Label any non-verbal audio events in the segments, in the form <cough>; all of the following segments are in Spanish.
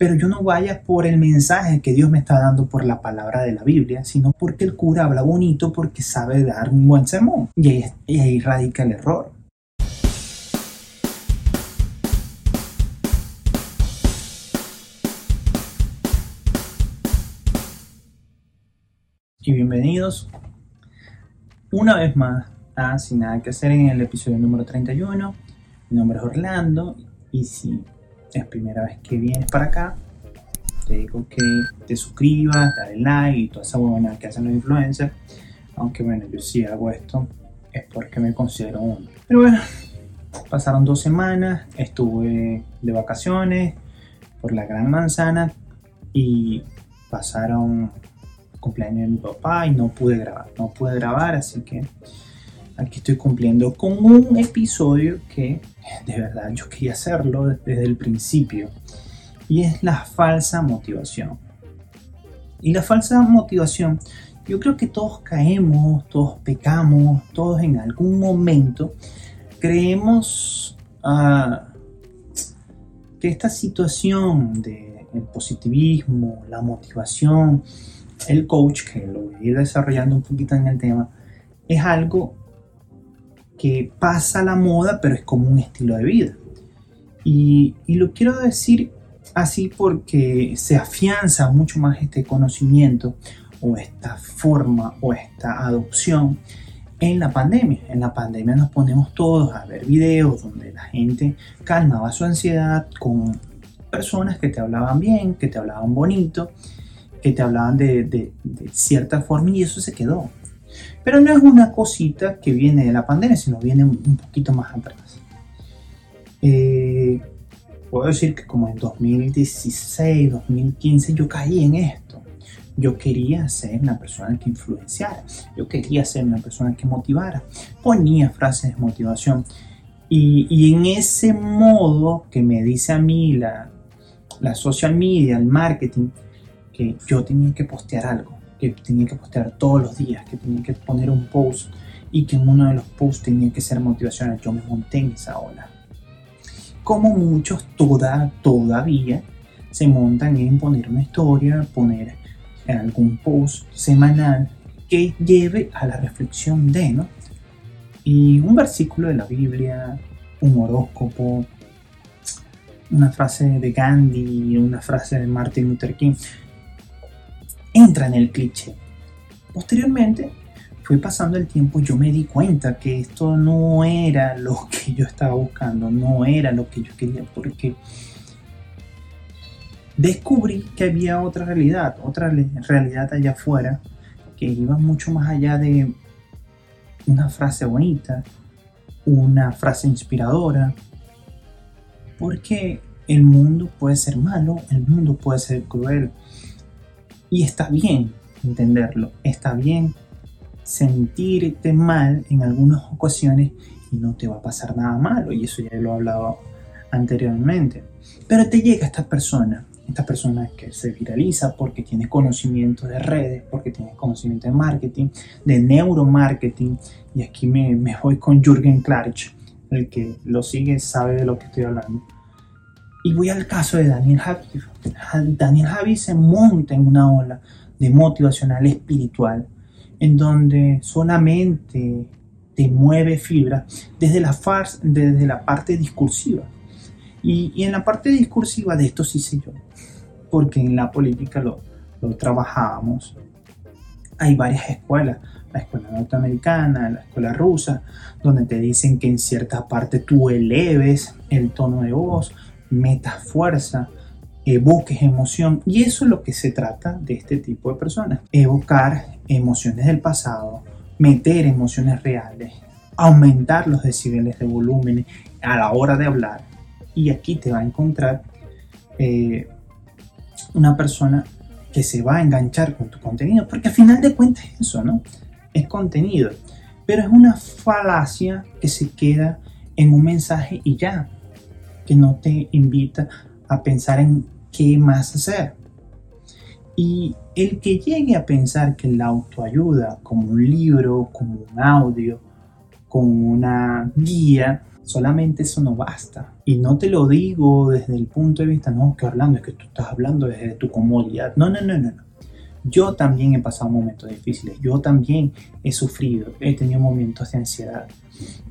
pero yo no vaya por el mensaje que Dios me está dando por la palabra de la Biblia, sino porque el cura habla bonito porque sabe dar un buen sermón. Y ahí, y ahí radica el error. Y bienvenidos una vez más a Sin nada que hacer en el episodio número 31. Mi nombre es Orlando y si es primera vez que vienes para acá, te digo que te suscribas, dale like y toda esa buena que hacen los influencers. Aunque bueno, yo sí hago esto, es porque me considero uno. Pero bueno, pasaron dos semanas, estuve de vacaciones por la Gran Manzana y pasaron cumpleaños de mi papá y no pude grabar, no pude grabar, así que aquí estoy cumpliendo con un episodio que de verdad yo quería hacerlo desde el principio y es la falsa motivación. Y la falsa motivación, yo creo que todos caemos, todos pecamos, todos en algún momento creemos uh, que esta situación de el positivismo, la motivación, el coach, que lo voy a ir desarrollando un poquito en el tema, es algo que pasa la moda, pero es como un estilo de vida. Y, y lo quiero decir así porque se afianza mucho más este conocimiento o esta forma o esta adopción en la pandemia. En la pandemia nos ponemos todos a ver videos donde la gente calmaba su ansiedad con personas que te hablaban bien, que te hablaban bonito que te hablaban de, cierta forma y eso se quedó. Pero no es una cosita que viene de la pandemia, sino viene un, poquito más atrás. Eh, puedo decir que como en 2016, 2015 yo caí en esto. Yo quería ser una persona que influenciara, yo quería ser una persona que motivara. Ponía frases de motivación. Y, y en ese modo que me dice a mí la, la social media, el marketing, que yo tenía que postear algo, que tenía que postear todos los días, que tenía que poner un post y que en uno de los posts tenía que ser motivacional. Yo me monté en esa ola. Como muchos toda, todavía se montan en poner una historia, poner algún post semanal que lleve a la reflexión de, ¿no? Y un versículo de la Biblia, un horóscopo, una frase de Gandhi, una frase de Martin Luther King, entra en el cliché. Posteriormente, fue pasando el tiempo, yo me di cuenta que esto no era lo que yo estaba buscando, no era lo que yo quería, porque descubrí que había otra realidad, otra realidad allá afuera, que iba mucho más allá de una frase bonita, una frase inspiradora, porque el mundo puede ser malo, el mundo puede ser cruel, y está bien entenderlo, está bien sentirte mal en algunas ocasiones y no te va a pasar nada malo, y eso ya lo he hablado anteriormente. Pero te llega esta persona, esta persona que se viraliza porque tiene conocimiento de redes, porque tiene conocimiento de marketing, de neuromarketing, y aquí me, voy con Jürgen Klarich, el que lo sigue sabe de lo que estoy hablando y voy al caso de Daniel Javi. Daniel Javi se monta en una ola de motivacional espiritual, en donde solamente te mueve fibra desde la, desde la parte discursiva. Y, y, en la parte discursiva de esto sí sé yo, porque en la política lo, lo trabajábamos. Hay varias escuelas, la escuela norteamericana, la escuela rusa, donde te dicen que en cierta parte tú eleves el tono de voz, metas fuerza, evoques emoción. Y eso es lo que se trata de este tipo de personas. Evocar emociones del pasado, meter emociones reales, aumentar los decibeles de volumen a la hora de hablar. Y aquí te va a encontrar eh, una persona que se va a enganchar con tu contenido, porque al final de cuentas es eso, ¿no? Es contenido, pero es una falacia que se queda en un mensaje y ya, que no te invita a pensar en qué más hacer. Y el que llegue a pensar que la autoayuda, como un libro, como un audio, como una guía, solamente eso no basta. Y no te lo digo desde el punto de vista, no, que Orlando, es que tú estás hablando desde tu comodidad. No, no, no, no, no. Yo también he pasado momentos difíciles, yo también he sufrido, he tenido momentos de ansiedad.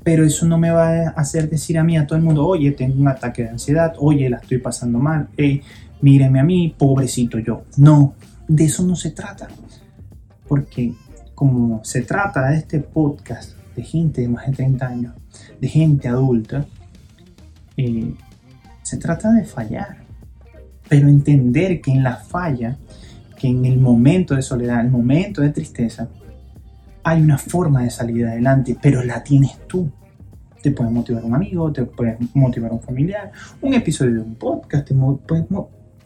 Pero eso no me va a hacer decir a mí, a todo el mundo, oye, tengo un ataque de ansiedad, oye, la estoy pasando mal, hey, míreme a mí, pobrecito yo. No, de eso no se trata. Porque como se trata de este podcast de gente de más de 30 años, de gente adulta, eh, se trata de fallar. Pero entender que en la falla que en el momento de soledad, en el momento de tristeza, hay una forma de salir adelante, pero la tienes tú. Te puede motivar un amigo, te puede motivar un familiar, un episodio de un podcast, te,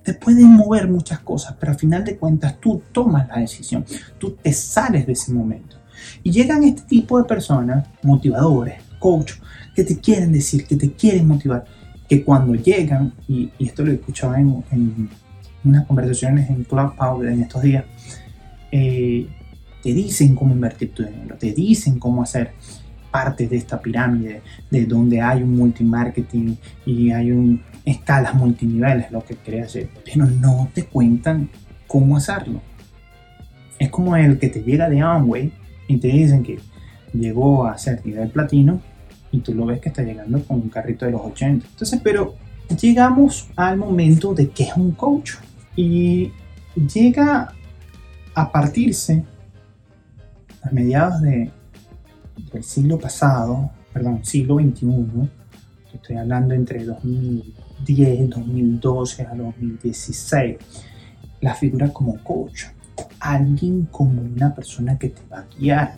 te pueden mover muchas cosas, pero al final de cuentas tú tomas la decisión, tú te sales de ese momento. Y llegan este tipo de personas, motivadores, coach, que te quieren decir, que te quieren motivar, que cuando llegan, y, esto lo he escuchado en, en unas conversaciones en Clubhouse en estos días, eh, te dicen cómo invertir tu dinero, te dicen cómo hacer parte de esta pirámide, de donde hay un multimarketing y hay un, escalas multiniveles, lo que quería hacer, pero no te cuentan cómo hacerlo. Es como el que te llega de Amway y te dicen que llegó a ser nivel platino y tú lo ves que está llegando con un carrito de los 80. Entonces, pero llegamos al momento de que es un coach y llega a partirse a mediados de, del siglo pasado, perdón, siglo XXI, estoy hablando entre 2010, 2012 a 2016, la figura como coach, alguien como una persona que te va a guiar,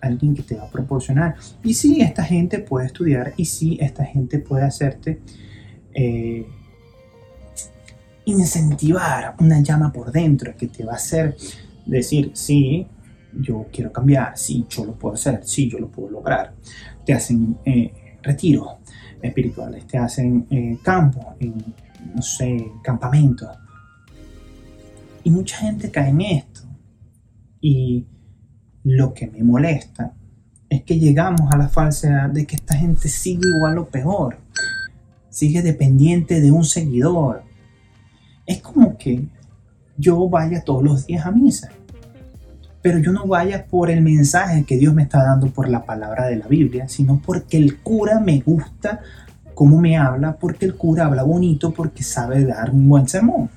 alguien que te va a proporcionar. Y sí, esta gente puede estudiar y sí, esta gente puede hacerte eh, incentivar una llama por dentro que te va a hacer decir, sí, yo quiero cambiar, sí, yo lo puedo hacer, sí, yo lo puedo lograr. Te hacen eh, retiros espirituales, te hacen eh, campo, en, no sé, campamento. Y mucha gente cae en esto. Y lo que me molesta es que llegamos a la falsedad de que esta gente sigue igual o peor. Sigue dependiente de un seguidor, es como que yo vaya todos los días a misa, pero yo no vaya por el mensaje que Dios me está dando por la palabra de la Biblia, sino porque el cura me gusta cómo me habla, porque el cura habla bonito, porque sabe dar un buen sermón.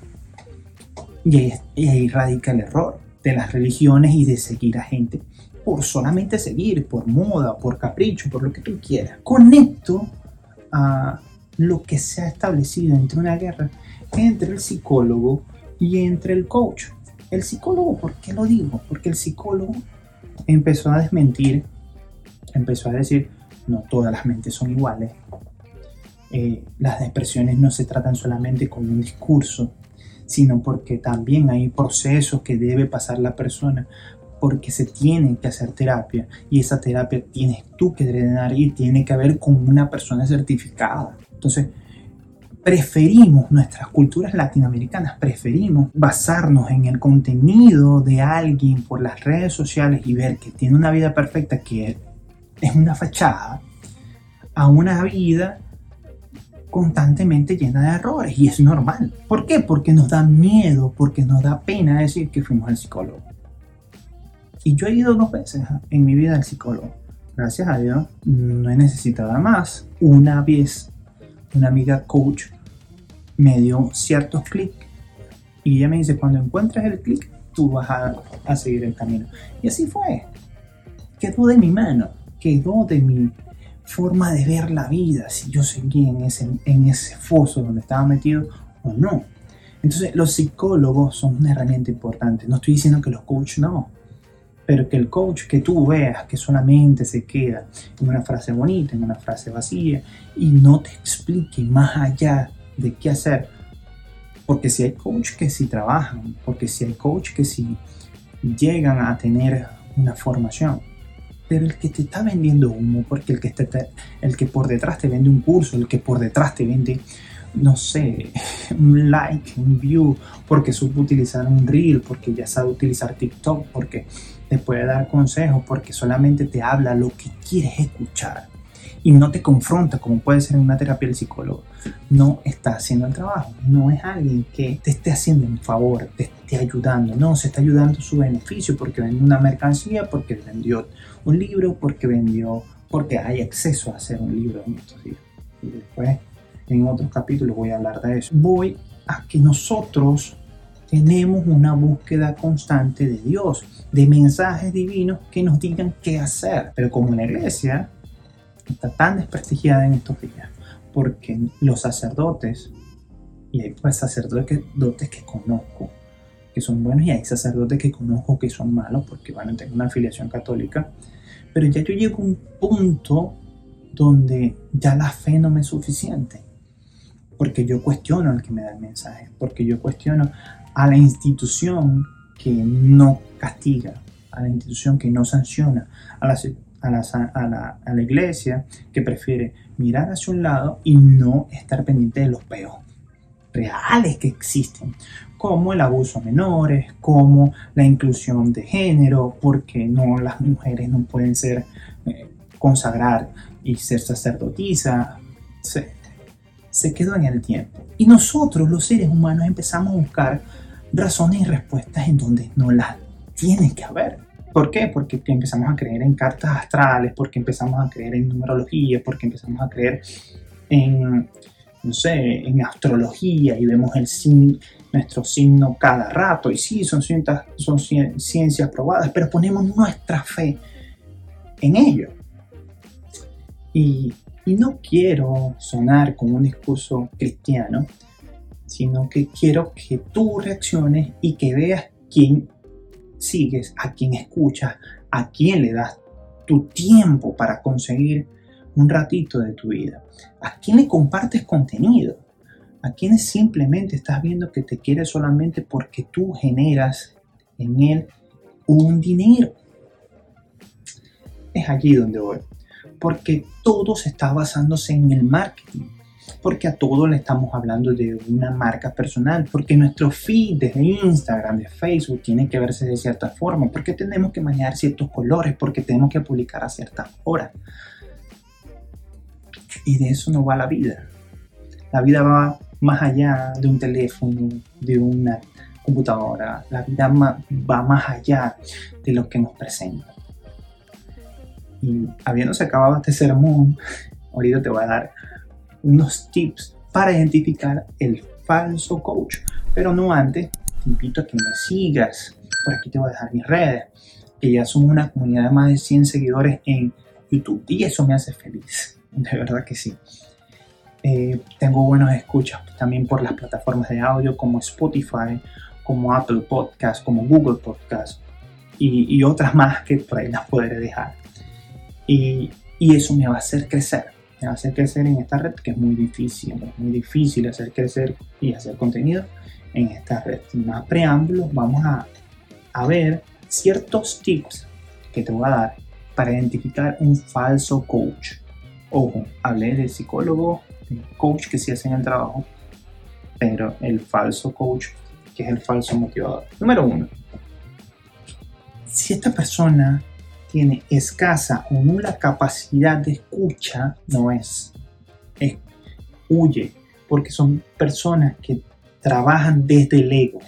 Y ahí, radica el error de las religiones y de seguir a gente por solamente seguir, por moda, por capricho, por lo que tú quieras. Conecto a lo que se ha establecido entre una guerra entre el psicólogo y entre el coach. El psicólogo, ¿por qué lo digo? Porque el psicólogo empezó a desmentir, empezó a decir, no todas las mentes son iguales. Eh, las depresiones no se tratan solamente con un discurso, sino porque también hay procesos que debe pasar la persona, porque se tiene que hacer terapia y esa terapia tienes tú que drenar y tiene que haber con una persona certificada. Entonces, preferimos, nuestras culturas latinoamericanas, preferimos basarnos en el contenido de alguien por las redes sociales y ver que tiene una vida perfecta que es una fachada, a una vida constantemente llena de errores y es normal. ¿Por qué? Porque nos da miedo, porque nos da pena decir que fuimos al psicólogo. Y yo he ido dos veces en mi vida al psicólogo. Gracias a Dios, no he necesitado más. Una vez una amiga coach me dio ciertos clics y ella me dice, cuando encuentres el clic, tú vas a, seguir el camino. Y así fue. Quedó de mi mano, quedó de mi forma de ver la vida, si yo seguí en ese, en ese foso donde estaba metido o no. Entonces los psicólogos son una herramienta importante. No estoy diciendo que los coaches no, pero que el coach que tú veas que solamente se queda en una frase bonita, en una frase vacía y no te explique más allá de qué hacer. Porque si hay coach que sí trabajan, porque si hay coach que sí llegan a tener una formación, pero el que te está vendiendo humo, porque el que, el que por detrás te vende un curso, el que por detrás te vende, no sé, <laughs> un like, un view, porque supo utilizar un reel, porque ya sabe utilizar TikTok, porque te puede dar consejos porque solamente te habla lo que quieres escuchar y no te confronta como puede ser en una terapia del psicólogo, no está haciendo el trabajo. No es alguien que te esté haciendo un favor, te esté ayudando. No, se está ayudando su beneficio porque vendió una mercancía, porque vendió un libro, porque vendió, porque hay acceso a hacer un libro en estos libros. Y después, en otros capítulos voy a hablar de eso. Voy a que nosotros tenemos una búsqueda constante de Dios, de mensajes divinos que nos digan qué hacer. Pero como en la iglesia está tan desprestigiada en estos días, porque los sacerdotes, y hay pues sacerdotes que conozco, que son buenos, y hay sacerdotes que conozco que son malos, porque a tener una afiliación católica, pero ya yo llego a un punto donde ya la fe no me es suficiente, porque yo cuestiono al que me da el mensaje, porque yo cuestiono a la institución que no castiga, a la institución que no sanciona, a la, a la, a la, iglesia que prefiere mirar hacia un lado y no estar pendiente de los peos reales que existen, como el abuso a menores, como la inclusión de género, porque no las mujeres no pueden ser eh, consagrar y ser sacerdotisa. Se, se quedó en el tiempo. Y nosotros, los seres humanos, empezamos a buscar razones y respuestas en donde no las tiene que haber. ¿Por qué? Porque empezamos a creer en cartas astrales, porque empezamos a creer en numerología, porque empezamos a creer en, no sé, en astrología y vemos el nuestro signo cada rato. Y sí, son, son ciencias probadas, pero ponemos nuestra fe en ello. Y, y no quiero sonar como un discurso cristiano, sino que quiero que tú reacciones y que veas quién sigues, a quién escuchas, a quién le das tu tiempo para conseguir un ratito de tu vida, a quién le compartes contenido, a quienes simplemente estás viendo que te quiere solamente porque tú generas en él un dinero. Es allí donde voy, porque todo se está basándose en el marketing porque a todos le estamos hablando de una marca personal, porque nuestro feed de Instagram, de Facebook, tiene que verse de cierta forma, porque tenemos que manejar ciertos colores, porque tenemos que publicar a ciertas horas. Y de eso no va la vida. La vida va más allá de un teléfono, de una computadora. La vida va más allá de lo que nos presenta. Y habiéndose acabado este sermón, ahorita te voy a dar unos tips para identificar el falso coach. Pero no antes, te invito a que me sigas. Por aquí te voy a dejar mis redes, que ya son una comunidad de más de 100 seguidores en YouTube. Y eso me hace feliz, <laughs> de verdad que sí. Eh, tengo buenos escuchas también por las plataformas de audio como Spotify, como Apple Podcast, como Google Podcast y, otras más que por ahí las podré dejar. Y, y eso me va a hacer crecer hacer crecer en esta red, que es muy difícil, es muy difícil hacer crecer y hacer contenido en esta red. Sin más preámbulos, vamos a, a ver ciertos tips que te voy a dar para identificar un falso coach. Ojo, hablé del psicólogo, del coach que sí hacen el trabajo, pero el falso coach, que es el falso motivador. Número uno, si esta persona tiene escasa o nula capacidad de escucha, no es. es huye, porque son personas que trabajan desde el ego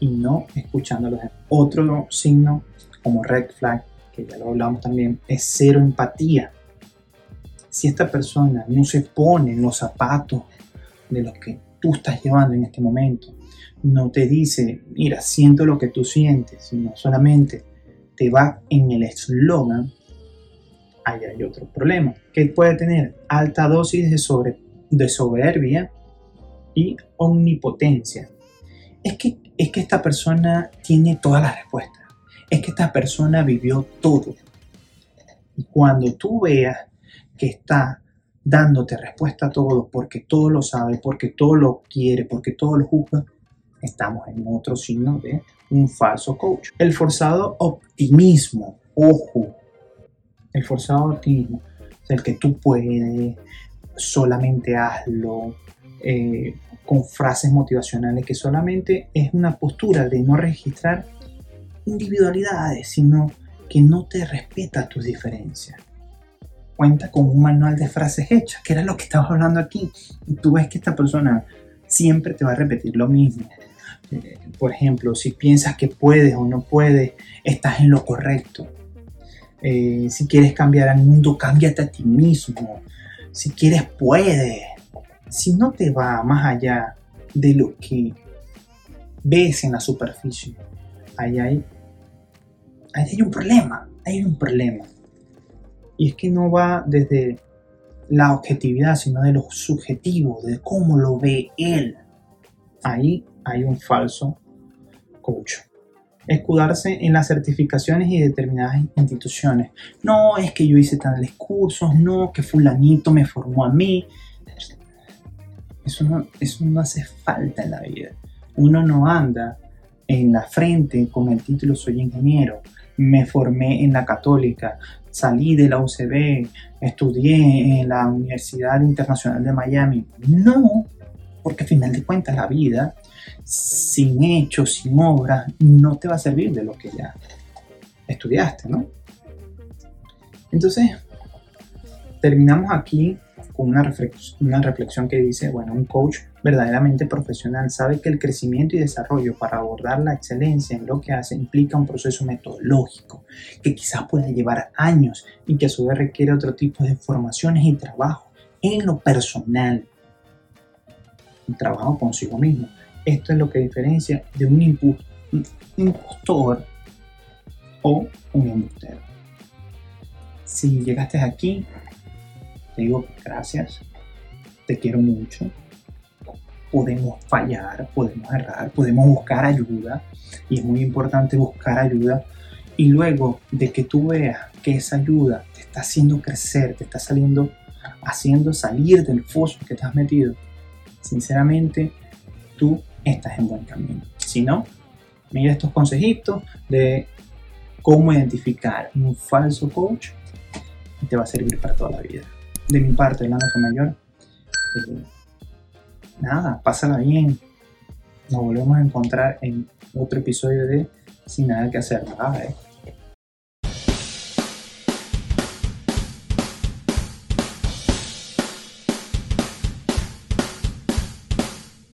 y no escuchando a los demás. Otro signo como red flag, que ya lo hablamos también, es cero empatía. Si esta persona no se pone en los zapatos de los que tú estás llevando en este momento, no te dice, mira, siento lo que tú sientes, sino solamente te va en el eslogan, ahí hay otro problema, que puede tener alta dosis de, sobre, de soberbia y omnipotencia. Es que, es que esta persona tiene todas las respuestas. Es que esta persona vivió todo. Y cuando tú veas que está dándote respuesta a todo, porque todo lo sabe, porque todo lo quiere, porque todo lo juzga, estamos en otro signo de un falso coach. El forzado optimismo, ojo, el forzado optimismo, el que tú puedes, solamente hazlo, eh, con frases motivacionales, que solamente es una postura de no registrar individualidades, sino que no te respeta tus diferencias. cuenta con un manual de frases hechas, que era lo que estabas hablando aquí. Y tú ves que esta persona siempre te va a repetir lo mismo. Por ejemplo, si piensas que puedes o no puedes, estás en lo correcto. Eh, si quieres cambiar al mundo, cámbiate a ti mismo. Si quieres, puedes. Si no te va más allá de lo que ves en la superficie, ahí hay, ahí hay un problema, hay un problema. Y es que no va desde la objetividad, sino de lo subjetivo, de cómo lo ve él. Ahí hay un falso coach. Escudarse en las certificaciones y determinadas instituciones. No, es que yo hice tales cursos, no, que fulanito me formó a mí. Eso no, eso no hace falta en la vida. Uno no anda en la frente con el título soy ingeniero, me formé en la católica, salí de la UCB, estudié en la Universidad Internacional de Miami. No, porque al final de cuentas la vida, sin hechos, sin obras, no te va a servir de lo que ya estudiaste, ¿no? Entonces, terminamos aquí con una, reflexión que dice, bueno, un coach verdaderamente profesional sabe que el crecimiento y desarrollo para abordar la excelencia en lo que hace implica un proceso metodológico que quizás pueda llevar años y que a su vez requiere otro tipo de formaciones y trabajo en lo personal. Un trabajo consigo mismo. Esto es lo que diferencia de un impostor o un embustero. Si llegaste aquí, te digo gracias, te quiero mucho. Podemos fallar, podemos errar, podemos buscar ayuda y es muy importante buscar ayuda. Y luego de que tú veas que esa ayuda te está haciendo crecer, te está saliendo, haciendo salir del foso que te has metido, sinceramente tú estás en buen camino. Si no, mira estos consejitos de cómo identificar un falso coach y te va a servir para toda la vida de mi parte, la nota mayor. Eh, nada, pásala bien. Nos volvemos a encontrar en otro episodio de Sin nada que hacer. Bye.